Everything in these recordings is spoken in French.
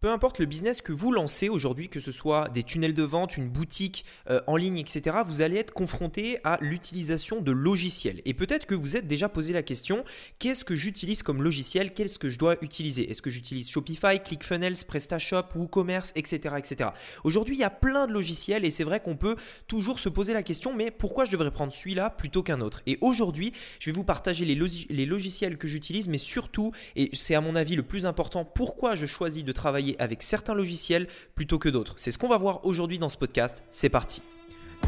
Peu importe le business que vous lancez aujourd'hui, que ce soit des tunnels de vente, une boutique euh, en ligne, etc., vous allez être confronté à l'utilisation de logiciels. Et peut-être que vous êtes déjà posé la question, qu'est-ce que j'utilise comme logiciel? Qu'est-ce que je dois utiliser? Est-ce que j'utilise Shopify, ClickFunnels, PrestaShop, WooCommerce, etc. etc. Aujourd'hui, il y a plein de logiciels et c'est vrai qu'on peut toujours se poser la question, mais pourquoi je devrais prendre celui-là plutôt qu'un autre? Et aujourd'hui, je vais vous partager les, les logiciels que j'utilise, mais surtout, et c'est à mon avis le plus important, pourquoi je choisis de travailler avec certains logiciels plutôt que d'autres. C'est ce qu'on va voir aujourd'hui dans ce podcast. C'est parti.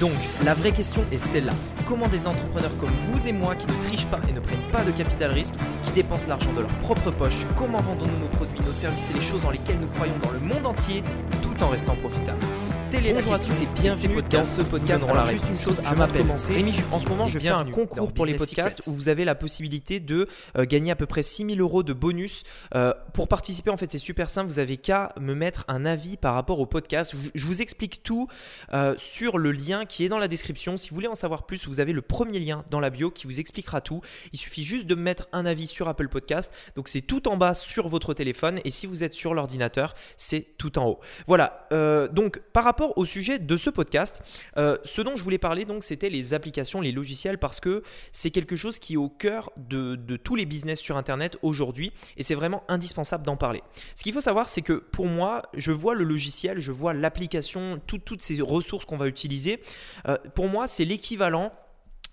Donc, la vraie question est celle-là. Comment des entrepreneurs comme vous et moi qui ne trichent pas et ne prennent pas de capital risque, qui dépensent l'argent de leur propre poche, comment vendons-nous nos produits, nos services et les choses dans lesquelles nous croyons dans le monde entier tout en restant profitables? Bonjour à tous et bienvenue dans ce podcast. Alors, juste une chose avant de commencer. Rémi, en ce moment, je fais un concours pour les podcasts où vous avez la possibilité de euh, gagner à peu près 6000 euros de bonus. Euh, pour participer, en fait, c'est super simple. Vous avez qu'à me mettre un avis par rapport au podcast. Je vous explique tout euh, sur le lien qui est dans la description. Si vous voulez en savoir plus, vous avez le premier lien dans la bio qui vous expliquera tout. Il suffit juste de me mettre un avis sur Apple Podcast. Donc, c'est tout en bas sur votre téléphone. Et si vous êtes sur l'ordinateur, c'est tout en haut. Voilà. donc, par rapport au sujet de ce podcast, euh, ce dont je voulais parler donc c'était les applications, les logiciels parce que c'est quelque chose qui est au cœur de, tous les business sur internet aujourd'hui et c'est vraiment indispensable d'en parler. Ce qu'il faut savoir c'est que pour moi je vois le logiciel, je vois l'application, toutes ces ressources qu'on va utiliser. Euh, pour moi c'est l'équivalent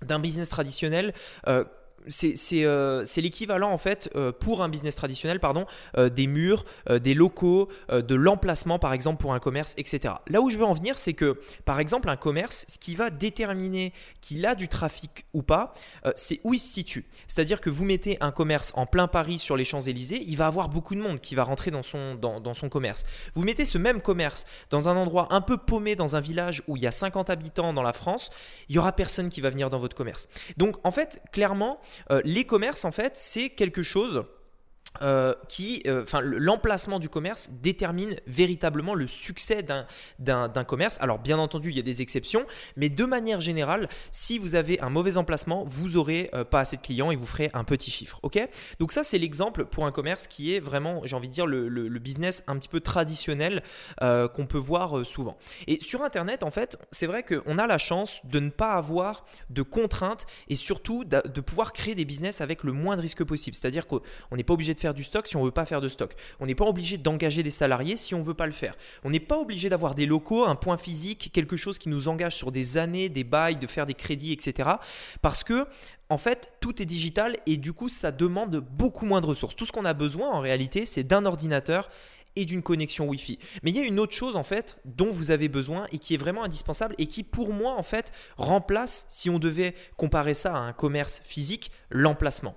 d'un business traditionnel euh, euh, c'est l'équivalent en fait euh, pour un business traditionnel pardon euh, des murs, des locaux, de l'emplacement par exemple pour un commerce, etc. Là où je veux en venir, c'est que par exemple un commerce, ce qui va déterminer qu'il a du trafic ou pas, c'est où il se situe. C'est-à-dire que vous mettez un commerce en plein Paris sur les Champs-Élysées, il va avoir beaucoup de monde qui va rentrer dans son, dans son commerce. Vous mettez ce même commerce dans un endroit un peu paumé dans un village où il y a 50 habitants dans la France, il y aura personne qui va venir dans votre commerce. Donc en fait, clairement, euh, les commerces, en fait, c'est quelque chose euh, qui, euh, enfin, l'emplacement du commerce détermine véritablement le succès d'un commerce. Alors, bien entendu, il y a des exceptions, mais de manière générale, si vous avez un mauvais emplacement, vous aurez euh, pas assez de clients et vous ferez un petit chiffre. Ok? Donc ça, c'est l'exemple pour un commerce qui est vraiment, j'ai envie de dire, le, le, business un petit peu traditionnel qu'on peut voir souvent. Et sur Internet, en fait, c'est vrai qu'on a la chance de ne pas avoir de contraintes et surtout de, pouvoir créer des business avec le moins de risques possible. C'est-à-dire qu'on n'est pas obligé de faire du stock si on veut pas faire de stock. On n'est pas obligé d'engager des salariés si on veut pas le faire. On n'est pas obligé d'avoir des locaux, un point physique, quelque chose qui nous engage sur des années, des bails, de faire des crédits, etc. Parce que en fait, tout est digital et du coup, ça demande beaucoup moins de ressources. Tout ce qu'on a besoin en réalité, c'est d'un ordinateur et d'une connexion Wi-Fi. Mais il y a une autre chose en fait dont vous avez besoin et qui est vraiment indispensable et qui pour moi en fait remplace, si on devait comparer ça à un commerce physique, l'emplacement.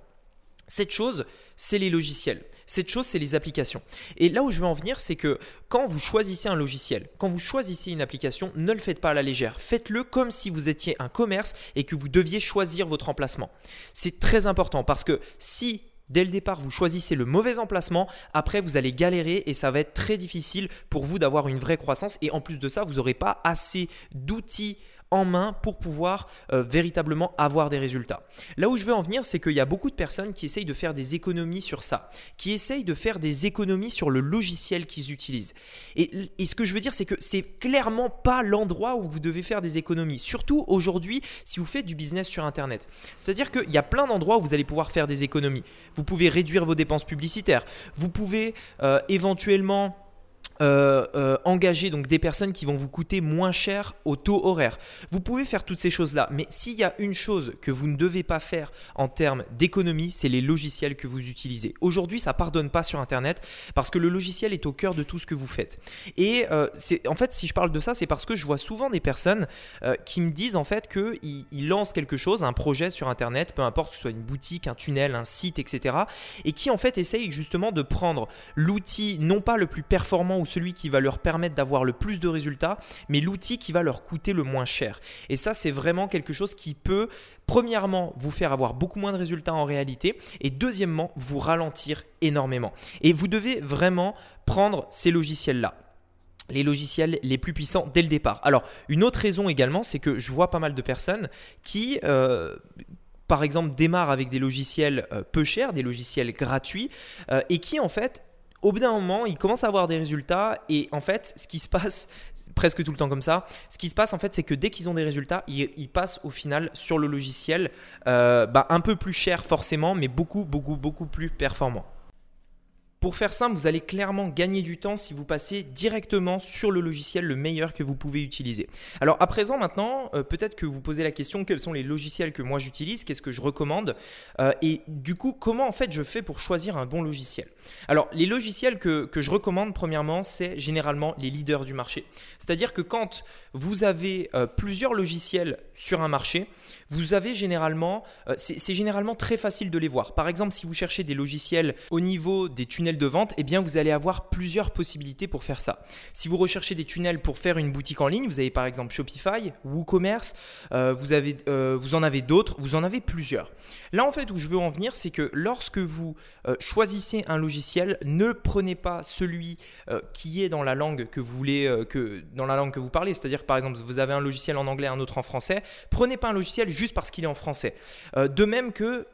Cette chose, c'est les logiciels. Cette chose, c'est les applications. Et là où je veux en venir, c'est que quand vous choisissez un logiciel, quand vous choisissez une application, ne le faites pas à la légère. Faites-le comme si vous étiez un commerce et que vous deviez choisir votre emplacement. C'est très important parce que si dès le départ vous choisissez le mauvais emplacement, après vous allez galérer et ça va être très difficile pour vous d'avoir une vraie croissance. Et en plus de ça, vous n'aurez pas assez d'outils en main pour pouvoir euh, véritablement avoir des résultats. Là où je veux en venir, c'est qu'il y a beaucoup de personnes qui essayent de faire des économies sur ça, qui essayent de faire des économies sur le logiciel qu'ils utilisent. Et, ce que je veux dire, c'est que c'est clairement pas l'endroit où vous devez faire des économies, surtout aujourd'hui si vous faites du business sur Internet. C'est-à-dire qu'il y a plein d'endroits où vous allez pouvoir faire des économies. Vous pouvez réduire vos dépenses publicitaires, vous pouvez euh, éventuellement euh, euh, engager donc des personnes qui vont vous coûter moins cher au taux horaire. Vous pouvez faire toutes ces choses-là, mais s'il y a une chose que vous ne devez pas faire en termes d'économie, c'est les logiciels que vous utilisez. Aujourd'hui, ça pardonne pas sur Internet parce que le logiciel est au cœur de tout ce que vous faites. Et euh, en fait, si je parle de ça, c'est parce que je vois souvent des personnes qui me disent en fait qu'ils ils lancent quelque chose, un projet sur Internet, peu importe que ce soit une boutique, un tunnel, un site, etc. Et qui en fait essayent justement de prendre l'outil non pas le plus performant celui qui va leur permettre d'avoir le plus de résultats, mais l'outil qui va leur coûter le moins cher. Et ça, c'est vraiment quelque chose qui peut, premièrement, vous faire avoir beaucoup moins de résultats en réalité, et deuxièmement, vous ralentir énormément. Et vous devez vraiment prendre ces logiciels-là les logiciels les plus puissants dès le départ. Alors, une autre raison également, c'est que je vois pas mal de personnes qui, euh, par exemple, démarrent avec des logiciels euh, peu chers, des logiciels gratuits, euh, et qui en fait au bout d'un moment, ils commencent à avoir des résultats et en fait, ce qui se passe presque tout le temps comme ça, ce qui se passe en fait, c'est que dès qu'ils ont des résultats, ils, passent au final sur le logiciel euh, bah, un peu plus cher forcément, mais beaucoup, beaucoup, beaucoup plus performant. Pour faire simple, vous allez clairement gagner du temps si vous passez directement sur le logiciel le meilleur que vous pouvez utiliser. Alors à présent maintenant, euh, peut-être que vous posez la question quels sont les logiciels que moi j'utilise, qu'est-ce que je recommande euh, et du coup comment en fait je fais pour choisir un bon logiciel? Alors les logiciels que, je recommande premièrement c'est généralement les leaders du marché. C'est-à-dire que quand vous avez euh, plusieurs logiciels sur un marché, vous avez généralement, c'est généralement très facile de les voir. Par exemple si vous cherchez des logiciels au niveau des tunnels de vente, eh bien vous allez avoir plusieurs possibilités pour faire ça. Si vous recherchez des tunnels pour faire une boutique en ligne, vous avez par exemple Shopify, WooCommerce, euh, vous, euh, vous en avez d'autres, vous en avez plusieurs. Là en fait où je veux en venir, c'est que lorsque vous euh, choisissez un logiciel, ne prenez pas celui qui est dans la langue que vous voulez, que, dans la langue que vous parlez. C'est-à-dire par exemple vous avez un logiciel en anglais, un autre en français. Prenez pas un logiciel juste parce qu'il est en français. de même que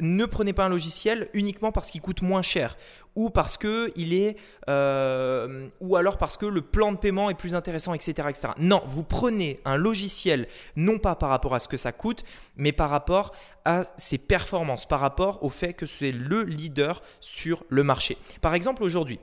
ne prenez pas un logiciel uniquement parce qu'il coûte moins cher ou parce que il est euh, ou alors parce que le plan de paiement est plus intéressant, etc., etc. Non, vous prenez un logiciel non pas par rapport à ce que ça coûte, mais par rapport à ses performances, par rapport au fait que c'est le leader sur le marché. Par exemple, aujourd'hui,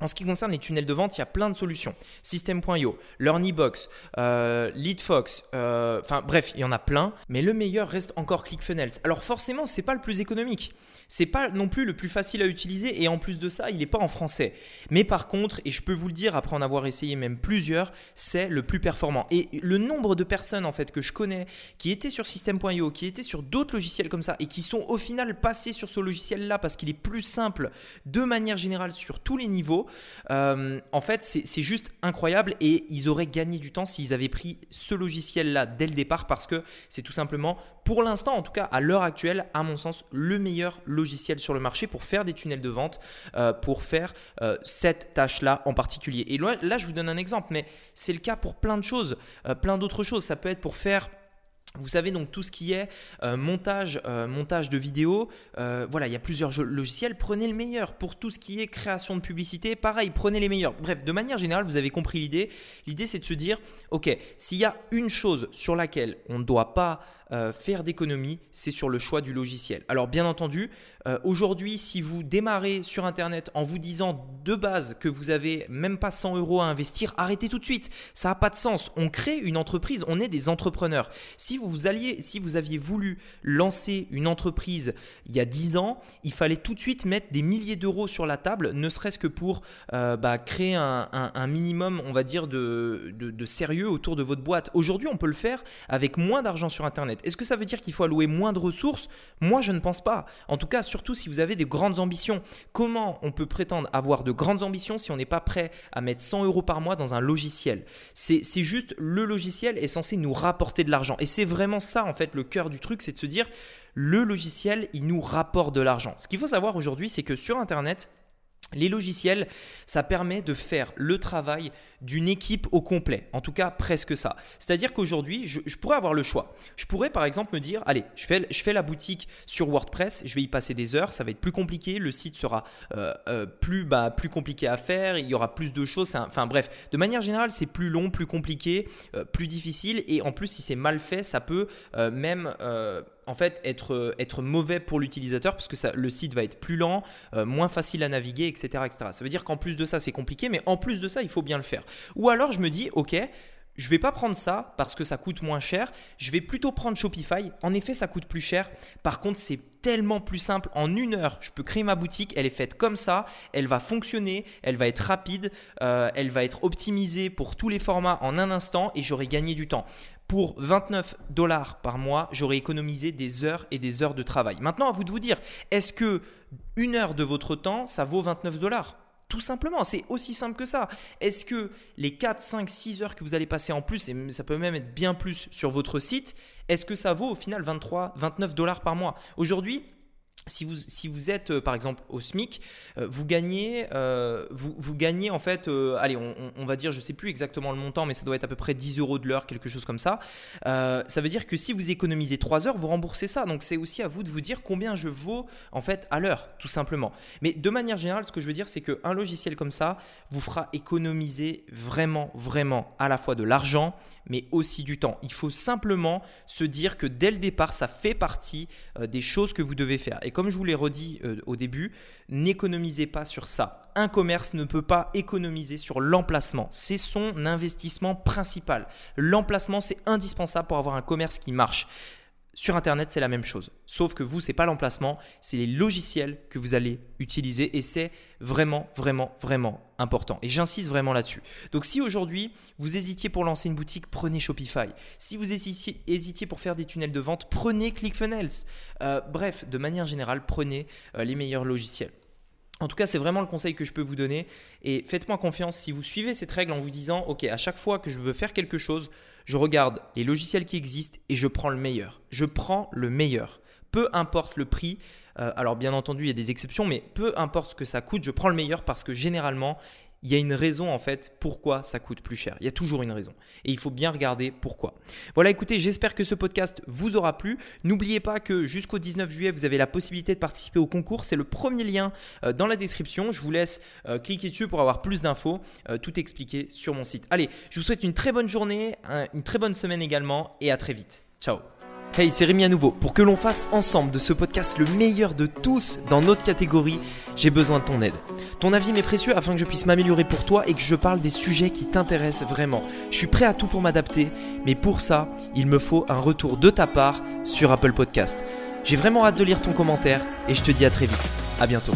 en ce qui concerne les tunnels de vente, il y a plein de solutions. System.io, LearnyBox, euh, LeadFox, euh, enfin bref, il y en a plein. Mais le meilleur reste encore ClickFunnels. Alors forcément, c'est pas le plus économique. C'est pas non plus le plus facile à utiliser et en plus de ça, il n'est pas en français. Mais par contre, et je peux vous le dire après en avoir essayé même plusieurs, c'est le plus performant. Et le nombre de personnes en fait que je connais qui étaient sur System.io, qui étaient sur d'autres logiciels comme ça et qui sont au final passés sur ce logiciel-là parce qu'il est plus simple de manière générale sur tous les niveaux, euh, en fait, c'est juste incroyable et ils auraient gagné du temps s'ils avaient pris ce logiciel-là dès le départ parce que c'est tout simplement, pour l'instant, en tout cas à l'heure actuelle, à mon sens, le meilleur logiciel sur le marché pour faire des tunnels de vente, euh, pour faire euh, cette tâche-là en particulier. Et là, là, je vous donne un exemple, mais c'est le cas pour plein de choses, plein d'autres choses. Ça peut être pour faire vous savez donc tout ce qui est euh, montage, euh, montage de vidéos, euh, voilà, il y a plusieurs logiciels, prenez le meilleur. Pour tout ce qui est création de publicité, pareil, prenez les meilleurs. Bref, de manière générale, vous avez compris l'idée. L'idée c'est de se dire, ok, s'il y a une chose sur laquelle on ne doit pas euh, faire d'économie, c'est sur le choix du logiciel. Alors bien entendu, euh, aujourd'hui, si vous démarrez sur Internet en vous disant de base que vous avez même pas 100 euros à investir, arrêtez tout de suite. Ça n'a pas de sens. On crée une entreprise, on est des entrepreneurs. Si vous, alliez, si vous aviez voulu lancer une entreprise il y a 10 ans, il fallait tout de suite mettre des milliers d'euros sur la table, ne serait-ce que pour euh, bah, créer un, minimum, on va dire, de, de sérieux autour de votre boîte. Aujourd'hui, on peut le faire avec moins d'argent sur Internet. Est-ce que ça veut dire qu'il faut allouer moins de ressources? Moi, je ne pense pas. En tout cas, surtout si vous avez des grandes ambitions. Comment on peut prétendre avoir de grandes ambitions si on n'est pas prêt à mettre 100 euros par mois dans un logiciel? C'est juste le logiciel est censé nous rapporter de l'argent. Et c'est vraiment ça, en fait, le cœur du truc, c'est de se dire, le logiciel, il nous rapporte de l'argent. Ce qu'il faut savoir aujourd'hui, c'est que sur Internet, les logiciels, ça permet de faire le travail d'une équipe au complet. En tout cas, presque ça. C'est-à-dire qu'aujourd'hui, je, pourrais avoir le choix. Je pourrais par exemple me dire, allez, je fais, la boutique sur WordPress, je vais y passer des heures, ça va être plus compliqué, le site sera euh, euh, plus, bah, plus compliqué à faire, il y aura plus de choses. enfin bref, de manière générale, c'est plus long, plus compliqué, euh, plus difficile. Et en plus, si c'est mal fait, ça peut même en fait être, être mauvais pour l'utilisateur parce que ça, le site va être plus lent, moins facile à naviguer, etc. etc. Ça veut dire qu'en plus de ça, c'est compliqué, mais en plus de ça, il faut bien le faire. Ou alors je me dis, ok, je vais pas prendre ça parce que ça coûte moins cher. Je vais plutôt prendre Shopify. En effet, ça coûte plus cher. Par contre, c'est tellement plus simple. En une heure, je peux créer ma boutique. Elle est faite comme ça. Elle va fonctionner. Elle va être rapide. Euh, elle va être optimisée pour tous les formats en un instant et j'aurai gagné du temps. Pour 29 dollars par mois, j'aurai économisé des heures et des heures de travail. Maintenant, à vous de vous dire, est-ce que une heure de votre temps, ça vaut 29 dollars? Tout simplement, c'est aussi simple que ça. Est-ce que les 4, 5, 6 heures que vous allez passer en plus, et ça peut même être bien plus sur votre site, est-ce que ça vaut au final 23, 29 dollars par mois? Aujourd'hui, si vous, si vous êtes euh, par exemple au SMIC, euh, vous gagnez, euh, vous, vous, gagnez en fait, allez, on, va dire, je ne sais plus exactement le montant, mais ça doit être à peu près 10 euros de l'heure, quelque chose comme ça. ça veut dire que si vous économisez 3 heures, vous remboursez ça. Donc c'est aussi à vous de vous dire combien je vaux en fait à l'heure, tout simplement. Mais de manière générale, ce que je veux dire, c'est qu'un logiciel comme ça vous fera économiser vraiment, vraiment à la fois de l'argent, mais aussi du temps. Il faut simplement se dire que dès le départ, ça fait partie des choses que vous devez faire. Comme je vous l'ai redit euh, au début, n'économisez pas sur ça. Un commerce ne peut pas économiser sur l'emplacement. C'est son investissement principal. L'emplacement, c'est indispensable pour avoir un commerce qui marche. Sur Internet, c'est la même chose. Sauf que vous, ce n'est pas l'emplacement, c'est les logiciels que vous allez utiliser et c'est vraiment, vraiment, vraiment important. Et j'insiste vraiment là-dessus. Donc si aujourd'hui, vous hésitiez pour lancer une boutique, prenez Shopify. Si vous hésitiez, pour faire des tunnels de vente, prenez ClickFunnels. Euh, bref, de manière générale, prenez euh, les meilleurs logiciels. En tout cas, c'est vraiment le conseil que je peux vous donner. Et faites-moi confiance si vous suivez cette règle en vous disant, OK, à chaque fois que je veux faire quelque chose, je regarde les logiciels qui existent et je prends le meilleur. Je prends le meilleur. Peu importe le prix. Euh, alors bien entendu, il y a des exceptions, mais peu importe ce que ça coûte, je prends le meilleur parce que généralement, il y a une raison en fait pourquoi ça coûte plus cher. Il y a toujours une raison. Et il faut bien regarder pourquoi. Voilà, écoutez, j'espère que ce podcast vous aura plu. N'oubliez pas que jusqu'au 19 juillet, vous avez la possibilité de participer au concours. C'est le premier lien euh, dans la description. Je vous laisse euh, cliquer dessus pour avoir plus d'infos. Euh, tout expliqué sur mon site. Allez, je vous souhaite une très bonne journée, une très bonne semaine également et à très vite. Ciao Hey, c'est Rémi à nouveau. Pour que l'on fasse ensemble de ce podcast le meilleur de tous dans notre catégorie, j'ai besoin de ton aide. Ton avis m'est précieux afin que je puisse m'améliorer pour toi et que je parle des sujets qui t'intéressent vraiment. Je suis prêt à tout pour m'adapter, mais pour ça, il me faut un retour de ta part sur Apple Podcast. J'ai vraiment hâte de lire ton commentaire et je te dis à très vite. À bientôt.